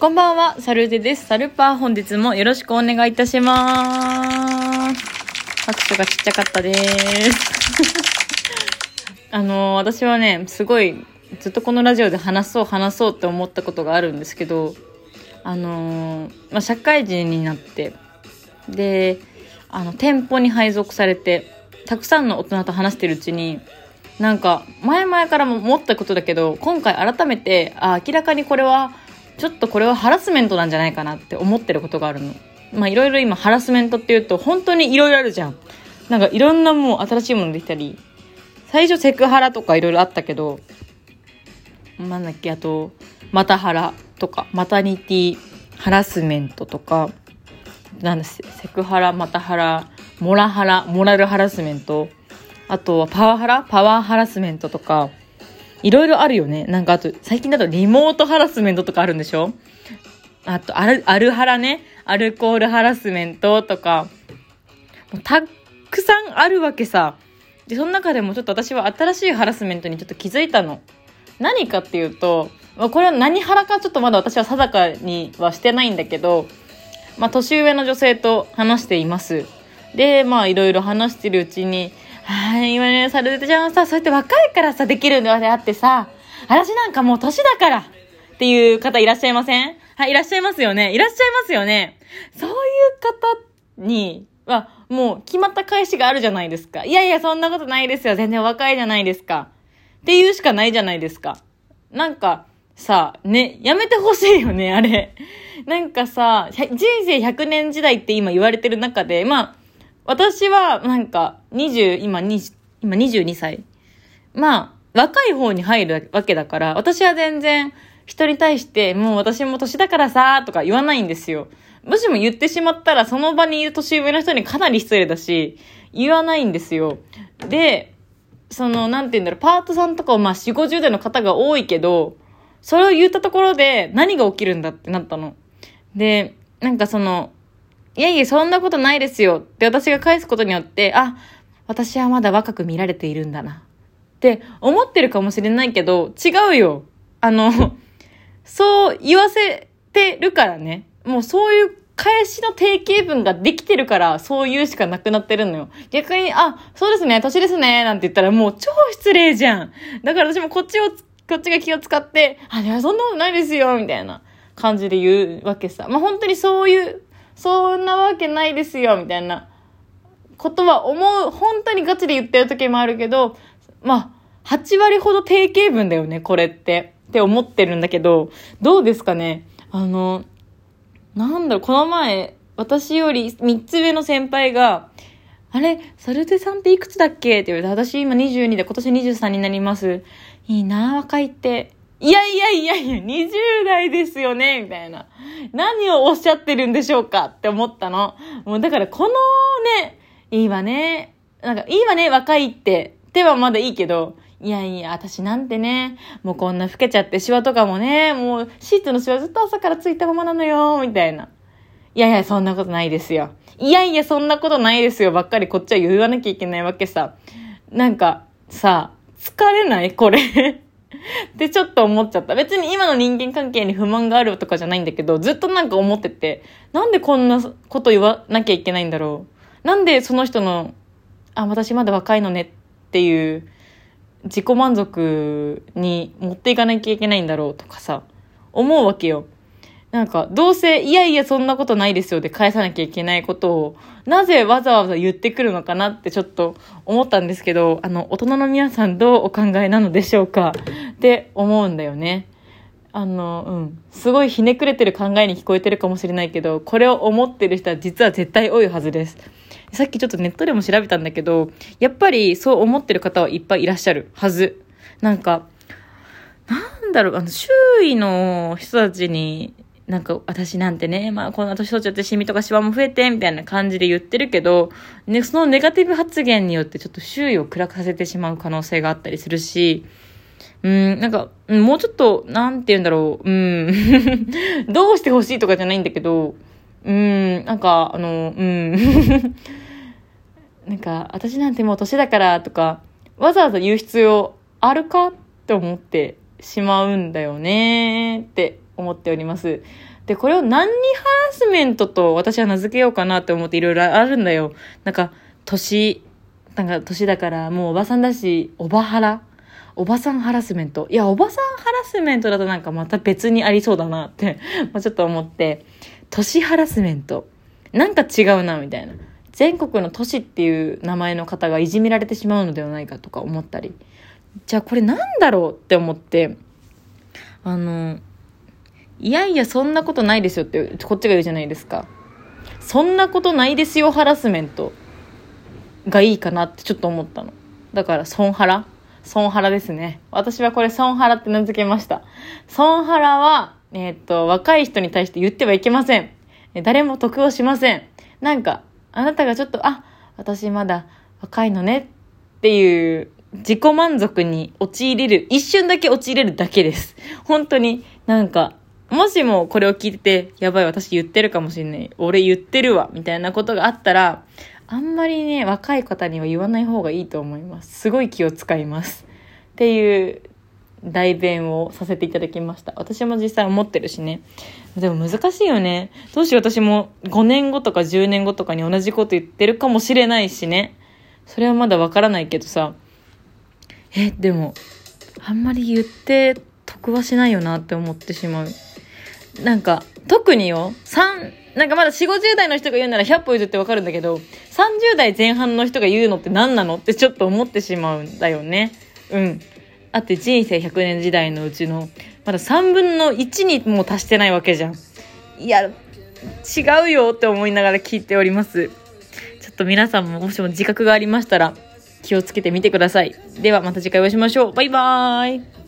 こんばんは、サルデです。サルパー本日もよろしくお願いいたします。拍手がちっちゃかったです。あのー、私はね、すごい、ずっとこのラジオで話そう話そうって思ったことがあるんですけど、あのー、まあ、社会人になって、で、あの、店舗に配属されて、たくさんの大人と話してるうちに、なんか、前々からも思ったことだけど、今回改めて、あ、明らかにこれは、ちょっとこれはハラスメントなんじゃないかなって思ってることがあるの。まあいろいろ今ハラスメントっていうと本当にいろいろあるじゃん。なんかいろんなもう新しいものできたり、最初セクハラとかいろいろあったけど、なんだっけ、あと、マタハラとか、マタニティハラスメントとか、なんだセクハラ、マタハラ、モラハラ、モラルハラスメント、あとはパワハラ？パワーハラスメントとか、いろいろあるよね。なんかあと、最近だとリモートハラスメントとかあるんでしょ？あと、アル、アルハラね。アルコールハラスメントとか、もうたくさんあるわけさ。で、その中でもちょっと私は新しいハラスメントにちょっと気づいたの。何かっていうと、まあこれは何ハラかちょっとまだ私は定かにはしてないんだけど、まあ、年上の女性と話しています。で、まあ、いろいろ話してるうちに、はい、今ね、サルデちゃんはさ、そうやって若いからさ、できるのであってさ、私なんかもう年だからっていう方いらっしゃいません？はい、いらっしゃいますよね。いらっしゃいますよね。そういう方には、もう決まった返しがあるじゃないですか。いやいや、そんなことないですよ。全然若いじゃないですか。っていうしかないじゃないですか。なんか、さ、ね、やめてほしいよね、あれ。なんかさ、人生100年時代って今言われてる中で、まあ、私は、なんか、20、今20、今22歳。まあ、若い方に入るわけだから、私は全然、人に対して、もう私も年だからさ、とか言わないんですよ。もしも言ってしまったら、その場にいる年上の人にかなり失礼だし、言わないんですよ。で、その、なんて言うんだろう、パートさんとかまあ4、50代の方が多いけど、それを言ったところで何が起きるんだってなったの。で、なんかその、いやいや、そんなことないですよって私が返すことによって、あ、私はまだ若く見られているんだな。って思ってるかもしれないけど、違うよ。あの、そう言わせてるからね。もうそういう返しの定型文ができてるから、そう言うしかなくなってるのよ。逆に、あ、そうですね、年ですね、なんて言ったらもう超失礼じゃん。だから私もこっちを、こっちが気を使って、あ、いや、そんなことないですよ、みたいな感じで言うわけさ。まあ、本当にそういうそんなわけないですよ、みたいなことは思う、本当にガチで言ってる時もあるけど、まあ、8割ほど定型文だよね、これって。って思ってるんだけど、どうですかね？あの、なんだろう、この前、私より3つ上の先輩が、あれ、サルテさんっていくつだっけ？って言われて、私今22で今年23になります。いいな若いって。いやいやいやいや、20代ですよね、みたいな。何をおっしゃってるんでしょうか？って思ったの。もうだからこのね、いいわね。なんか、いいわね、若いって。手はまだいいけど、いやいや、私なんてね、もうこんな老けちゃってシワとかもね、もうシーツのシワずっと朝からついたままなのよ、みたいな。いやいや、そんなことないですよ。いやいや、そんなことないですよ、ばっかりこっちは言わなきゃいけないわけさ。なんか、さ、疲れない？これ ってちょっと思っちゃった。別に今の人間関係に不満があるとかじゃないんだけど、ずっとなんか思ってて、なんでこんなこと言わなきゃいけないんだろう。なんでその人の、あ、私まだ若いのねっていう自己満足に持っていかなきゃいけないんだろうとかさ、思うわけよ。なんか、どうせ、いやいやそんなことないですよで返さなきゃいけないことを、なぜわざわざ言ってくるのかなってちょっと思ったんですけど、あの、大人の皆さんどうお考えなのでしょうか？って思うんだよね。あの、うん。すごいひねくれてる考えに聞こえてるかもしれないけど、これを思ってる人は実は絶対多いはずです。さっきちょっとネットでも調べたんだけど、やっぱりそう思ってる方はいっぱいいらっしゃるはず。なんか、なんだろう、あの、周囲の人たちになんか私なんてね、まあこんな年取っちゃってシミとかシワも増えて、みたいな感じで言ってるけど、ね、そのネガティブ発言によってちょっと周囲を暗くさせてしまう可能性があったりするし、うん、なんか、もうちょっと、なんて言うんだろう、うん、どうしてほしいとかじゃないんだけど、うん、なんか、あの、うん、なんか、私なんてもう年だからとか、わざわざ言う必要あるかって思ってしまうんだよねって思っております。で、これを何にハラスメントと私は名付けようかなって思っていろいろあるんだよ。なんか、年、なんか年だからもうおばさんだし、おばはらおばさんハラスメント。いや、おばさんハラスメントだとなんかまた別にありそうだなってまあちょっと思って、都市ハラスメント。なんか違うな、みたいな。全国の都市っていう名前の方がいじめられてしまうのではないかとか思ったり。じゃあこれなんだろうって思って、あの、いやいや、そんなことないですよって、こっちが言うじゃないですか。そんなことないですよ、ハラスメントがいいかなってちょっと思ったの。だから、ソンハラ？ソンハラですね。私はこれソンハラって名付けました。ソンハラは、えっ、と、若い人に対して言ってはいけません。誰も得をしません。なんか、あなたがちょっと、あ、私まだ若いのねっていう自己満足に陥れる、一瞬だけ陥れるだけです。本当になんか、もしもこれを聞いて、やばい、私言ってるかもしんない。俺言ってるわ、みたいなことがあったら、あんまりね、若い方には言わない方がいいと思います。すごい気を使います。っていう代弁をさせていただきました。私も実際思ってるしね。でも難しいよね。どうしよう私も5年後とか10年後とかに同じこと言ってるかもしれないしね。それはまだわからないけどさ。え、でも、あんまり言って得はしないよなって思ってしまう。なんか、特によ、三、なんかまだ4、50代の人が言うなら100歩譲ってわかるんだけど、30代前半の人が言うのって何なのってちょっと思ってしまうんだよね。うん。あって人生100年時代のうちの、まだ3分の1にも達してないわけじゃん。いや、違うよって思いながら聞いております。ちょっと皆さんももしも自覚がありましたら、気をつけてみてください。ではまた次回お会いしましょう。バイバーイ。